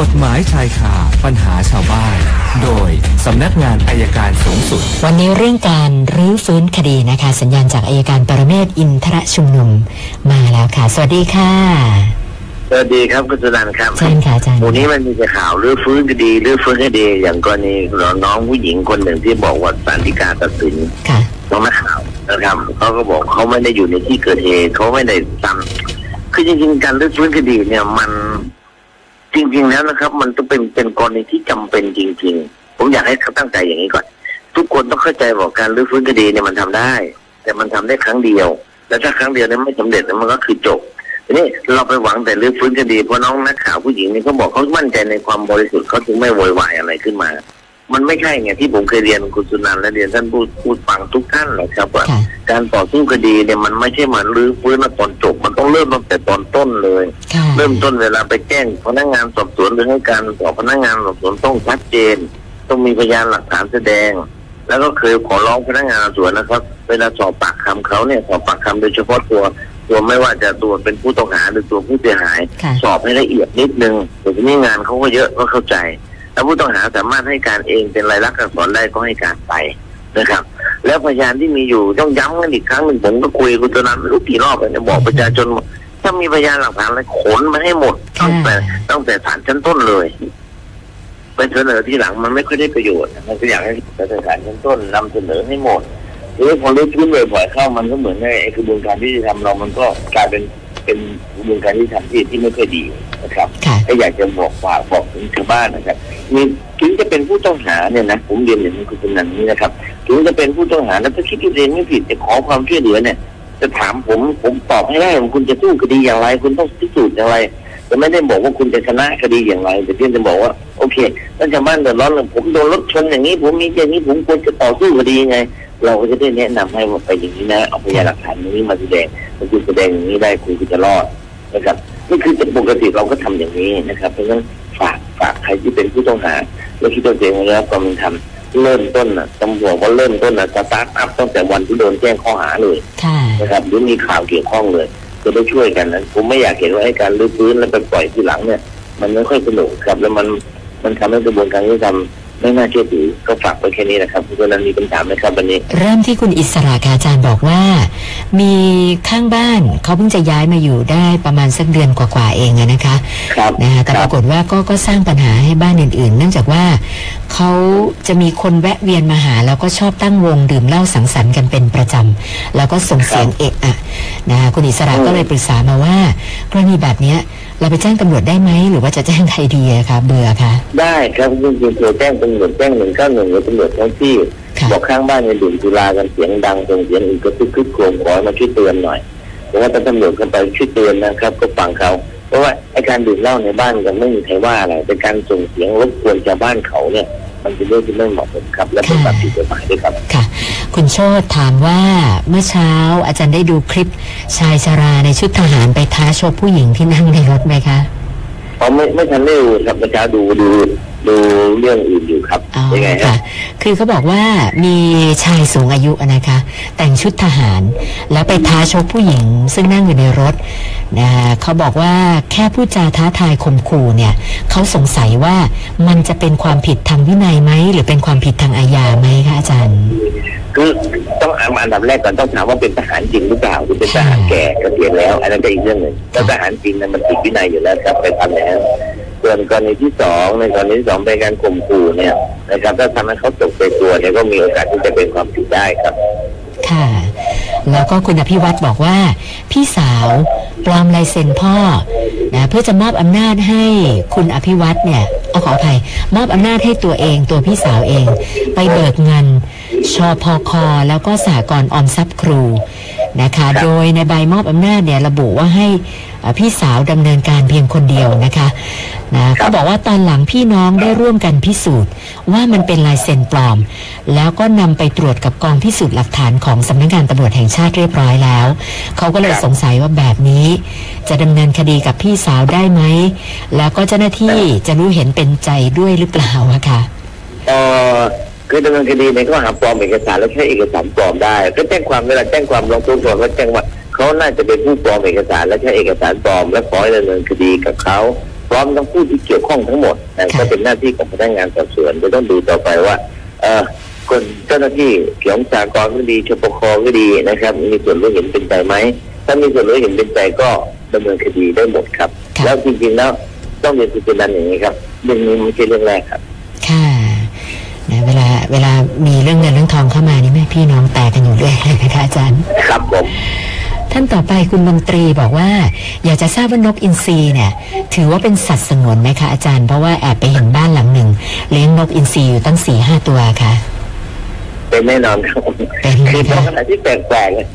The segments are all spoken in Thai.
กฎหมายชายคาปัญหาชาวบ้าน โดยสำนักงานอายการสูงสุด วันนี้เรื่องการรื้อฟื้นคดีนะคะ สัญญาณจากอายการปรเมศวร์อินทรชุมนุม มาแล้วค่ะ สวัสดีค่ะ สวัสดีครับคุณสุนันท์ครับเชิญค่ะอาจารย์วันนี้มันมีแต่ข่าวเรื่องฟื้นคดีเรื่องฟื้นคดี อย่างกรณีน้องผู้หญิงคนหนึ่งที่บอกว่าศาลฎีกาตัดสินค่ะน้องนักข่าวนะครับเขาก็บอกเขาไม่ได้อยู่ในที่เกิดเหตุเขาไม่ได้ทำคือจริงๆการเรื่องฟื้นคดีเนี่ยมัน จริงๆแล้วนะครับ มันต้องเป็นเป็นกรณีที่จำเป็นจริง ๆ ผมอยากให้เขาตั้งใจอย่างนี้ก่อน ทุกคนต้องเข้าใจบอกการรื้อฟื้นคดีเนี่ยมันทำได้ แต่มันทำได้ครั้งเดียว แล้วถ้าครั้งเดียวเนี่ยไม่สำเร็จมันก็คือจบทีนี้เราไปหวังแต่รื้อฟื้นคดีเพราะน้องนักข่าวผู้หญิงนี่เขาบอกเขามั่นใจในความบริสุทธิ์เขาถึงไม่โวยวายอะไรขึ้นมา มันไม่ใช่ไงที่ผมเคยเรียนคุณสุนันท์และเรียนท่านผู้พูดฟังทุกท่านหรอกครับว่าค่ะการต่อสู้คดีเนี่ยมันไม่ใช่มารื้อฟื้นมาตอนจบ มันต้องเริ่มตั้งแต่ตอนต้นเลยค่ะเริ่มต้นเวลาไปแจ้งพนักงานสอบสวนหรือให้การต่อพนักงานสอบสวนต้องชัดเจน ต้องมีพยานหลักฐานแสดง แล้วก็เคยขอร้องพนักงานสอบสวนนะครับ เวลาสอบปากคำเขาเนี่ยสอบปากคำโดยเฉพาะตัวตัวไม่ว่าจะตัวเป็นผู้ต้องหาหรือตัวผู้เสียหายค่ะสอบให้ละเอียดนิดนึงแต่ทีนี้งานเขาก็เยอะก็เข้าใจ แล้วผู้ต้องหาสามารถให้การเองเป็นลายลักษณ์อักษรได้ก็ให้การไปนะครับ แล้วพยานที่มีอยู่ต้องย้ำกันอีกครั้งหนึ่งผมก็คุยกับคุณตนนั้นไม่รู้กี่รอบแล้วเนี่ยบอกประชาชนถ้ามีพยานหลักฐานอะไรขนมาให้หมดตั้งแต่ตั้งแต่ศาลชั้นต้นเลยไปเสนอที่หลังมันไม่ค่อยได้ประโยชน์มันก็อยากให้ศาลชั้นต้นนำเสนอให้หมดหรือพอรู้พื้นบ่อยๆเข้ามันก็เหมือนในไอ้กระบวนการที่จะทำเรามันก็กลายเป็น เป็นกระบวนการที่ทำที่ที่ไม่ค่อยดีนะครับค่ะก็อยากจะบอกฝากบอกถึงชาวบ้านนะครับมีถึงจะเป็นผู้ต้องหาเนี่ยนะผมเรียนอย่างนี้คุณนันนี้นะครับถึงจะเป็นผู้ต้องหาแล้วถ้าคิดที่ตัวเองไม่ผิดจะขอความช่วยเหลือเนี่ย จะถามผมผมตอบให้ได้ว่าคุณจะสู้คดีอย่างไร คุณต้องพิสูจน์อย่างไรจะไม่ได้บอกว่าคุณจะชนะคดีอย่างไร แต่เพียงจะบอกว่าโอเคถ้าชาวบ้านเดือดร้อนเลยผมโดนรถชนอย่างนี้ ผมมีอย่างนี้ผมควรจะต่อสู้คดียังไง เราก็จะได้แนะนำให้ว่าไปอย่างนี้นะเอาพยานหลักฐานนี้มาแสดงถ้าคุณแสดงอย่างนี้ได้คุณก็จะรอดนะครับนี่คือปกติเราก็ทำอย่างนี้นะครับ เพราะฉะนั้นฝากฝากใครที่เป็นผู้ต้องหาแล้วคิดว่าตัวเองได้รับความเป็นธรรมเริ่มต้นน่ะตำรวจว่าเริ่มต้นน่ะ start up ตั้งแต่วันที่โดนแจ้งข้อหาเลยค่ะนะครับหรือมีข่าวเกี่ยวข้องเลยจะได้ช่วยกันนะผมไม่อยากเห็นว่าไอ้การรื้อฟื้นแล้วไปปล่อยทีหลังเนี่ย มันไม่ค่อยสนุกครับแล้วมันมันทำให้กระบวนการยุติธรรม ไม่น่าเชื่อถือก็ฝากไว้แค่นี้นะครับคุณนันท์มีคำถามไหมครับวันนี้ เริ่มที่คุณอิสระค่ะอาจารย์บอกว่า มีข้างบ้านเขาเพิ่งจะย้ายมาอยู่ได้ประมาณสักเดือนกว่าๆเองอะนะคะครับนะคะแต่คปรับรากฏว่าก็ก็สร้างปัญหาให้บ้านอื่นๆ เนื่องจากว่าเขาจะมีคนแวะเวียนมาหา แล้วก็ชอบตั้งวงดื่มเหล้าสังสรรค์กันเป็นประจำแล้วก็ส่งเสียงเอะอะนะคะคุณอิสระก็เลยปรึกษามาว่ากรณีแบบเนี้ย เราไปแจ้งตำรวจได้ไหมหรือว่าจะแจ้งใครดีอะคะเบื่อค่ะได้ครับจริงๆโทรแจ้งตำรวจแจ้งหนึ่งเก้าหนึ่งหรือตำรวจท้องที่ค่ะบอกข้างบ้านเนี่ยดื่มสุรากันเสียงดังส่งเสียงอื่นก็คึกคึกโครมขอให้มาช่วยเตือนหน่อยเพราะว่าถ้าตำรวจเข้าไปช่วยเตือนนะครับ ก็ฟังเขา เพราะว่าไอ้การดื่มเหล้าในบ้านกันไม่มีใครว่าอะไรเป็นการส่งเสียงรบกวนชาวบ้านเขาเนี่ย มันเป็นเรื่องที่ไม่เหมาะสมครับ และเป็นแบบผิดกฎหมายด้วยครับค่ะ คุณโชตถามว่าเมื่อเช้าอาจารย์ได้ดูคลิปชายชราในชุดทหารไปท้าชกผู้หญิงที่นั่งในรถไหมคะอ๋อไม่ไม่ทันได้ดูครับเมื่อเช้าดูดู ดูเรื่องอื่นอยู่ครับอ๋อยังไงค่ะฮะคือเขาบอกว่ามีชายสูงอายุอะนะคะ แต่งชุดทหาร แล้วไปท้าชกผู้หญิง ซึ่งนั่งอยู่ในรถนะเขาบอกว่าแค่พูดจาท้าทายข่มขู่เนี่ยเขาสงสัยว่ามันจะเป็นความผิดทางวินัยไหมหรือเป็นความผิดทางอาญาไหมคะอาจารย์คือต้องอันดับแรกก่อนต้องถามว่าเป็นทหารจริงหรือเปล่าหรือเป็นทหารแก่เกษียณแล้ว อันนั้นก็อีกเรื่องหนึ่งแล้วทหารจริงนั้นมันผิดวินัยอยู่แล้วครับไปทำแล้ว ส่วนกรณีที่สองในกรณีที่สองเป็นการข่มขู่เนี่ยนะครับถ้าทำให้เขาตกใจตัวเนี่ยก็มีโอกาสที่จะเป็นความผิดได้ครับ ค่ะ แล้วก็คุณอภิวัตรบอกว่า พี่สาวปลอมลายเซ็นพ่อนะเพื่อจะมอบอำนาจให้คุณอภิวัตรเนี่ยเอาขออภัยมอบอำนาจให้ตัวเอง ตัวพี่สาวเอง ไปเบิกเงินชอพอคอแล้วก็สหกรออมทรัพย์ครู นะคะ โดยในใบมอบอำนาจเนี่ยระบุว่าให้อ่าพี่สาวดำเนินการเพียงคนเดียวนะคะนะเขาบอกว่าตอนหลังพี่น้องได้ร่วมกันพิสูจน์ ว่ามันเป็นลายเซ็นปลอม แล้วก็นำไปตรวจกับกองพิสูจน์หลักฐานของสำนักงานตำรวจแห่งชาติเรียบร้อยแล้ว เขาก็เลยครับสงสัยว่าแบบนี้ จะดำเนินคดีกับพี่สาวได้ไหม แล้วก็เจ้าหน้าที่จะรู้เห็นเป็นใจด้วยหรือเปล่าอะคะเอ่อ คือดำเนินคดีในข้อหาปลอมเอกสารแล้วใช้เอกสารปลอมได้ ก็แจ้งความเวลาแจ้งความร้องทุกข์ก่อนก็แจ้งว่าเขาน่าจะเป็นผู้ปลอมเอกสารและใช้เอกสารปลอม และขอให้ดำเนินคดีกับเขาพร้อมทั้งผู้ที่เกี่ยวข้องทั้งหมดนะค่ะก็เป็นหน้าที่ของพนักงานสอบสวนจะต้องดูต่อไปว่าเออคนเจ้าหน้าที่เกี่ยวกับสากรก็ดีชปคก็ดีนะครับ มีส่วนรู้เห็นเป็นใจไหมถ้ามีส่วนรู้เห็นเป็นใจก็ดำเนินคดีได้หมดครับ แล้วจริงๆแล้วต้องเรียนคุณเป็นนันอย่างนี้ครับเรื่องนี้ไม่ใช่เรื่องแรกครับ ค่ะนะเวลา เวลามีเรื่องเงินเรื่องทองเข้ามานี่แม่พี่น้องแตกกันอยู่เรื่อยเลยนะคะอาจารย์ ครับผมท่านต่อไปคุณมนตรีบอกว่า อยากจะทราบว่านกอินทรีเนี่ย ถือว่าเป็นสัตว์สงวนไหมคะอาจารย์เพราะว่าแอบไปเห็นบ้านหลังหนึ่ง เลี้ยงนกอินทรีอยู่ตั้งสี่ห้าตัวค่ะ เป็นแน่นอนครับเป็นไหมคือคะต้องขณะที่แปลกๆเนี่ย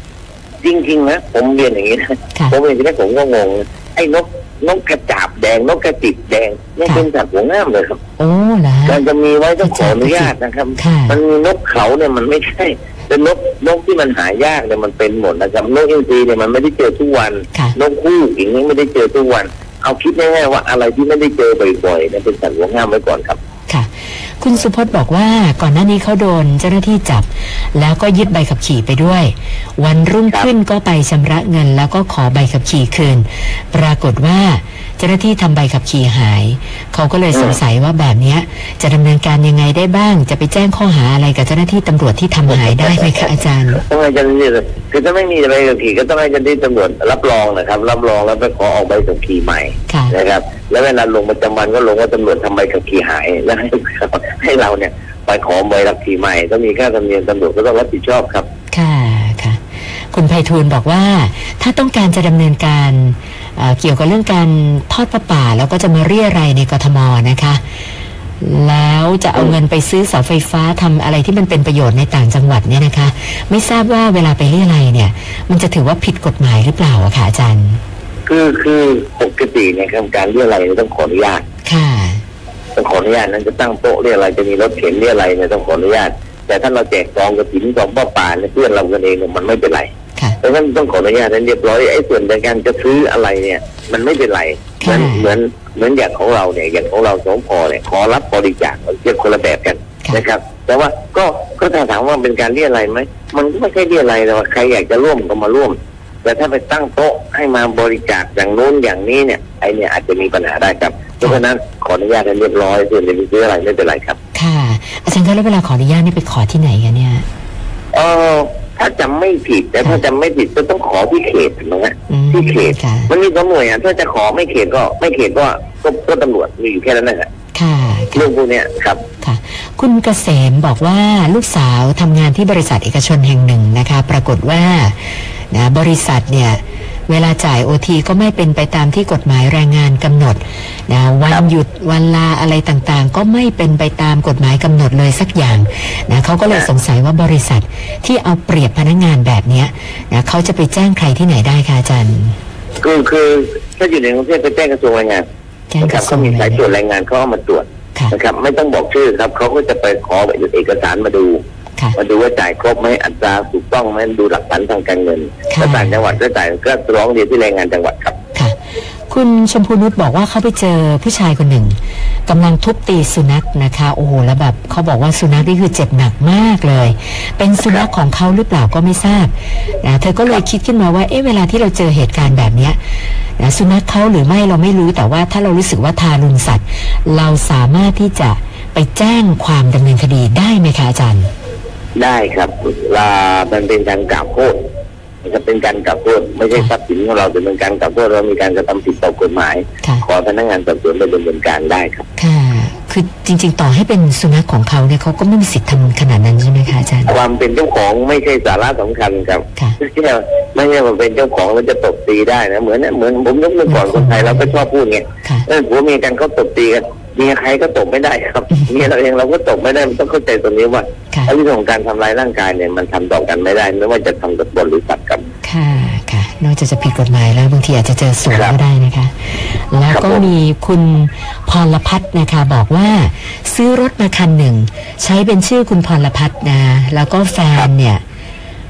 จริงๆนะผมเรียนอย่างนี้นะค่ะผมเรียนที่แรกผมก็งงไอ้นก นกกระจาบแดงนกกระจิบแดงนี่ค่ะเป็นสัตว์หัวงามเลยครับโอ้เหรอการจะมีไว้ต้องขออนุญาตนะครับค่ะมันมีนกเขาเนี่ยมันไม่ใช่เป็นนกนกที่มันหายากเนี่ยมันเป็นหมดนะครับนกอินทรีเนี่ยมันไม่ได้เจอทุกวันค่ะนกคู่อย่างนี้ไม่ได้เจอทุกวัน เอาคิดง่ายๆว่าอะไรที่ไม่ได้เจอบ่อยๆเนี่ยเป็นสัตว์หัวงามไว้ก่อนครับค่ะ คุณสุพจน์บอกว่าก่อนหน้านี้เขาโดนเจ้าหน้าที่จับ แล้วก็ยึดใบขับขี่ไปด้วย วันรุ่งขึ้นก็ไปชำระเงิน แล้วก็ขอใบขับขี่คืน ปรากฏว่าเจ้าหน้าที่ทำใบขับขี่หาย เขาก็เลยสงสัยว่าแบบเนี้ยจะดำเนินการยังไงได้บ้าง จะไปแจ้งข้อหาอะไรกับเจ้าหน้าที่ตำรวจที่ทำหายได้ไหมคะอาจารย์ต้องให้เจ้าหน้าที่คือถ้าไม่มีใบขับขี่ก็ต้องให้เจ้าหน้าที่ตำรวจรับรองนะครับ รับรองแล้วไปขอออกใบขับขี่ใหม่ค่ะนะครับ แล้วเวลาลงประจำวันก็ลงว่าตำรวจทำใบขับขี่หายแล้วให้ให้เราเนี่ยไปขอใบขับขี่ใหม่ถ้ามีค่าธรรมเนียมตำรวจก็ต้องรับผิดชอบครับ ค่ะค่ะ คุณไพฑูรย์บอกว่าถ้าต้องการจะดำเนินการเอ่อเกี่ยวกับเรื่องการทอดประป่าแล้วก็จะมาเรียอะไรยในกทมนะคะ แล้วจะเอาเงินไปซื้อเสาไฟฟ้าทำอะไรที่มันเป็นประโยชน์ในต่างจังหวัดเนี่ยนะคะ ไม่ทราบว่าเวลาไปเรียอะไรยเนี่ย มันจะถือว่าผิดกฎหมายหรือเปล่าอะคะอาจารย์ คือคือปกติเนี่ยครับการเรียอะไรยต้องขออนุญาตค่ะ ต้องขออนุญาตนั้นจะตั้งโต๊ะเรียอะไรยจะมีรถเข็นเรียอะไรยเนี่ยต้องขออนุญาต แต่ถ้าเราแจกซองกระถิ่นซองป้าป่าเนี่ยเพื่อนเรากันเองเนี่ยมันไม่เป็นไรค่ะเพราะฉะนั้นต้องขออนุญาตนั้นเรียบร้อยไอ้ส่วนในการจะซื้ออะไรเนี่ย มันไม่เป็นไรเหมือนค่ะเหมือนเหมือนอย่างของเราเนี่ยอย่างของเราสองพอเนี่ยขอรับบริจาคมันเรียกคนละแบบกันค่ะนะครับแต่ว่าก็ก็ถ้าถามว่าเป็นการเรียอะไรยไหมมันก็ไม่ใช่เรียอะไรยแต่ว่าใครอยากจะร่วมก็มาร่วม แต่ถ้าไปตั้งโต๊ะให้มาบริจาคอย่างนู้นอย่างนี้เนี่ยไอเนี่ยอาจจะมีปัญหาได้ครับ เพราะฉะนั้นขออนุญาตให้เรียบร้อยส่วนจะไปซื้ออะไรไม่เป็นไรครับ ค่ะ อาจารย์คะแล้วเวลาขออนุญาตนี่ไปขอที่ไหนกันเนี่ยเออถ้าจำไม่ผิดแต่ถ้าจำไม่ผิดก็ต้องขอที่เขตนะฮะอืมที่เขตค่ะมันมีสองหน่วยอะถ้าจะขอไม่เขตก็ไม่เขตก็ก็ก็ตำรวจมีอยู่แค่นั้นแหละค่ะเรื่องพวกเนี้ยครับค่ะ คุณเกษมบอกว่าลูกสาวทำงานที่บริษัทเอกชนแห่งหนึ่งนะคะ ปรากฏว่านะบริษัทเนี่ย เวลาจ่ายโอทีก็ไม่เป็นไปตามที่กฎหมายแรงงานกำหนดนะวันครับหยุดวันลาอะไรต่างๆ ก็ไม่เป็นไปตามกฎหมายกำหนดเลยสักอย่างนะเขาก็เลยสงสัยว่าบริษัทที่เอาเปรียบพนักงานแบบเนี้ยนะเขาจะไปแจ้งใครที่ไหนได้คะอาจารย์คือคือถ้าอยู่ในกรุงเทพไปแจ้งกระทรวงแรงงานแจ้งนะกครัระบทรก็วงมีเลสายยตรวจแรงงานเขาเอามาตรวจค่ะนะครับไม่ต้องบอกชื่อครับเขาก็จะไปขอเอกสารมาดูค่ะ มาดูว่าจ่ายครบไหมอัตราถูกต้องไหมดูหลักฐานทางการเงินค่ะถ้าต่างจังหวัดก็จ่ายก็ร้องเรียนที่แรงงานจังหวัดครับค่ะคุณชมพูนุชบอกว่าเขาไปเจอผู้ชายคนหนึ่งกำลังทุบตีสุนัขนะคะ โอ้โหแล้วแบบเขาบอกว่าสุนัขนี่คือเจ็บหนักมากเลย เป็นสุนัขของเขาหรือเปล่าก็ไม่ทราบนะเธอก็เลยคิดขึ้นมาว่าเอ๊ะเวลาที่เราเจอเหตุการณ์แบบเนี้ยนะสุนัขเขาหรือไม่เราไม่รู้แต่ว่าถ้าเรารู้สึกว่าทารุณสัตว์ เราสามารถที่จะไปแจ้งความดำเนินคดีได้ไหมคะอาจารย์ ได้ครับลามันเป็นการกล่าวโทษมันจะเป็นการกล่าวโทษไม่ใช่ทรัพย์สินของเราแต่เป็นการกล่าวโทษเรามีการกระทำผิดต่อกฎหมาย ค่ะ ขอพนักงานสอบสวนไปดำเนินการได้ครับ ค่ะ คือจริง ๆ ต่อให้เป็นสุนัขของเขาเนี่ยเขาก็ไม่มีสิทธิ์ทำขนาดนั้นใช่ไหมคะอาจารย์ ความเป็นเจ้าของไม่ใช่สาระสำคัญครับค่ะ ไม่ใช่ไม่ใช่ว่าเป็นเจ้าของแล้วจะตบตีได้นะเหมือนเหมือนผมยกตัวก่อนคนไทยเราก็ชอบพูดไงค่ะ เออผัวเมียกันเขาตบตีกัน เมียใครก็ตบไม่ได้ครับเมียเราเองเราก็ตบไม่ได้มันต้องเข้าใจตรงนี้ว่าค่ะ เรื่องของการทำร้ายร่างกายเนี่ยมันทำต่อกันไม่ได้ไม่ว่าจะทำกับบนหรือสัตว์ครับค่ะค่ะ นอกจากจะผิดกฎหมายแล้วบางทีอาจจะเจอสวนครับก็ได้นะคะ แล้วครับก็ผมมีคุณพรพัฒน์นะคะ บอกว่าซื้อรถมาคันหนึ่ง ใช้เป็นชื่อคุณพรพัฒน์นะแล้วก็แฟนเนี่ย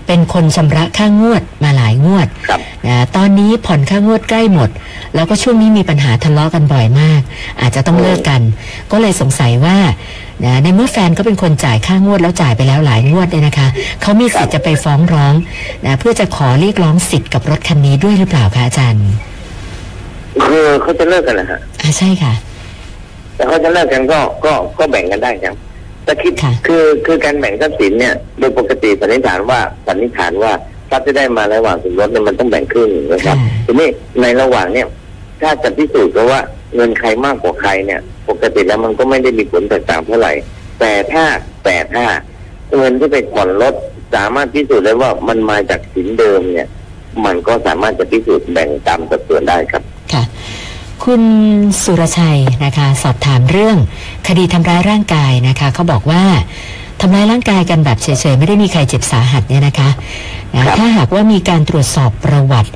เป็นคนชำระค่างวดมาหลายงวดครับนะตอนนี้ผ่อนค่างวดใกล้หมด แล้วก็ช่วงนี้มีปัญหาทะเลาะกันบ่อยมาก อาจจะต้องเลิกกัน ก็เลยสงสัยว่านะในเมื่อแฟนก็เป็นคนจ่ายค่างวดแล้วจ่ายไปแล้วหลายงวดเนี่ยนะคะเขามีสิทธิ์จะไปฟ้องร้องนะเพื่อจะขอเรียกร้องสิทธิ์กับรถคันนี้ด้วยหรือเปล่าคะอาจารย์คือเขาจะเลิกกันนะฮะอ่าใช่ค่ะ แต่เขาจะเลิกกันก็ก็ก็แบ่งกันได้ครับ แต่คิดค่ะคือคือการแบ่งทรัพย์สินเนี่ยโดยปกติสันนิษฐานว่าสันนิษฐานว่าทรัพย์ที่ได้มาระหว่างสมรสเนี่ยมันต้องแบ่งครึ่งนะครับค่ะทีนี้ในระหว่างเนี่ย ถ้าจะพิสูจน์ก็ว่าเงินใครมากกว่าใครเนี่ย ปกติแล้วมันก็ไม่ได้มีผลแตกต่างเท่าไหร่ แต่ถ้าแต่ถ้าเงินที่ไปผ่อนรถสามารถพิสูจน์ได้ว่ามันมาจากสินเดิมเนี่ย มันก็สามารถจะพิสูจน์แบ่งตามสัดส่วนได้ครับ ค่ะคุณสุรชัยนะคะ สอบถามเรื่องคดีทำร้ายร่างกายนะคะเขาบอกว่าทำร้ายร่างกายกันแบบเฉยๆ ไม่ได้มีใครเจ็บสาหัสเนี่ยนะคะนะครับถ้าหากว่ามีการตรวจสอบประวัติ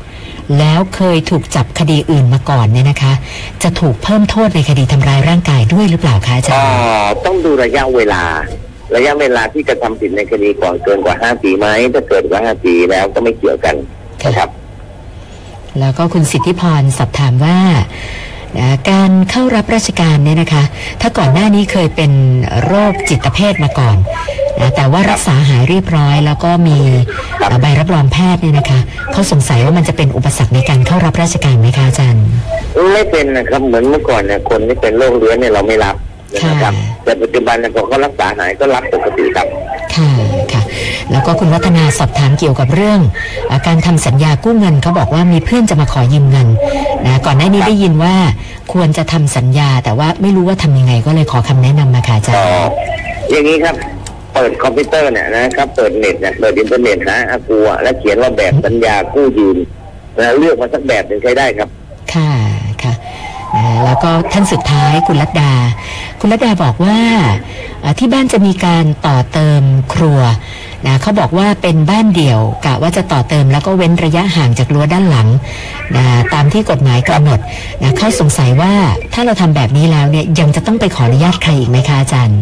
แล้วเคยถูกจับคดีอื่นมาก่อนเนี่ยนะคะ จะถูกเพิ่มโทษในคดีทำร้ายร่างกายด้วยหรือเปล่าคะอาจารก็ย์ต้องดูระยะเวลา ระยะเวลาที่กระทำผิดในคดีก่อนเกินกว่าห้าปีไหมถ้าเกิดกว่าห้าปีแล้วก็ไม่เกี่ยวกันนะครับ แล้วก็คุณสิทธิพรสอบถามว่านะการเข้ารับราชการเนี่ยนะคะ ถ้าก่อนหน้านี้เคยเป็นโรคจิตเภทมาก่อนนะแต่ว่ารักษาหายเรียบร้อย แล้วก็มีครับเอ่อใบรับรองแพทย์เนี่ยนะคะเขาสงสัยว่ามันจะเป็นอุปสรรคในการเข้ารับราชการไหมคะอาจารย์ไม่เป็นนะครับเหมือนเมื่อก่อนเนี่ยคนที่เป็นโรคเรื้อนเนี่ยเราไม่รับนะครับค่ะแต่ปัจจุบันเนี่ยพอเขารักษาหายก็รับปกติครับค่ะค่ะ แล้วก็คุณวัฒนาสอบถามเกี่ยวกับเรื่องเออการทำสัญญากู้เงินเขาบอกว่ามีเพื่อนจะมาขอยืมเงินนะก่อนหน้านี้ได้ยินว่าควรจะทำสัญญา แต่ว่าไม่รู้ว่าทำยังไงก็เลยขอคำแนะนำมาค่ะอาจารก็ย์อย่างนี้ครับเปิดคอมพิวเตอร์เนี่ยนะครับเปิดเน็ตเนี่ยเปิดอินเทอร์เน็ตหาอากูอะแล้วเขียนว่าแบบสัญญากู้ยืมแล้วเลือกมาสักแบบหนึ่งใช้ได้ครับ ค่ะค่ะนะแล้วก็ท่านสุดท้ายคุณรัตดา คุณรัตดาบอกว่าเอ่อที่บ้านจะมีการต่อเติมครัวนะเขาบอกว่าเป็นบ้านเดี่ยวกะว่าจะต่อเติมแล้วก็เว้นระยะห่างจากรั้วด้านหลังนะตามที่กฎหมายกำหนดนะเขาสงสัยว่าถ้าเราทำแบบนี้แล้วเนี่ยยังจะต้องไปขออนุญาตใครอีกไหมคะอาจารย์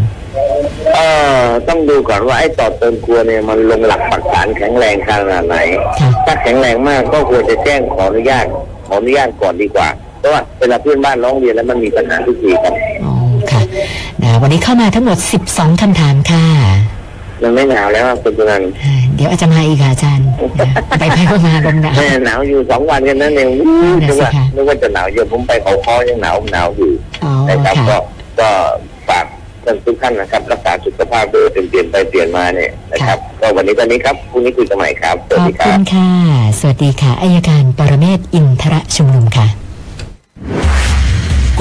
เอ่อต้องดูก่อนว่าไอ้ต่อเติมครัวเนี่ยมันลงหลักปักฐานแข็งแรงขนาดไหนค่ะถ้าแข็งแรงมากก็ควรจะแจ้งขออนุญาตขออนุญาตก่อนดีกว่าเพราะว่าเวลาเพื่อนบ้านร้องเรียนแล้วมันมีปัญหาทุกทีครับอ๋อค่ะ นะวันนี้เข้ามาทั้งหมด 12คำถามค่ะ มันไม่หนาวแล้วอะคุณจุนันท์อ่าเดี๋ยวอาจจะมาอีกค่ะอาจารย์นะไปไปๆมาๆลมหนาวแม่หนาวอยู่สองวันกันนั่นเองนั่นนึน่ะกสิว่าคะนึกว่าจะหนาวเยอะผมไปเขาคอยังหนาวหนาวอยู่อ๋อนะครับค่ะก็ก็ฝากท่านทุกท่านนะครับรักษาสุขภาพด้วยเปลี่ยนไปเปลี่ยนมาเนี่ยนะครับก็วันนี้ตอนนี้ครับพรุ่งนี้คุยกันใหม่ครับสวัสขอดีบคคุรับณค่ะ สวัสดีค่ะอายการปรเมศวร์อินทรชุมนุมค่ะ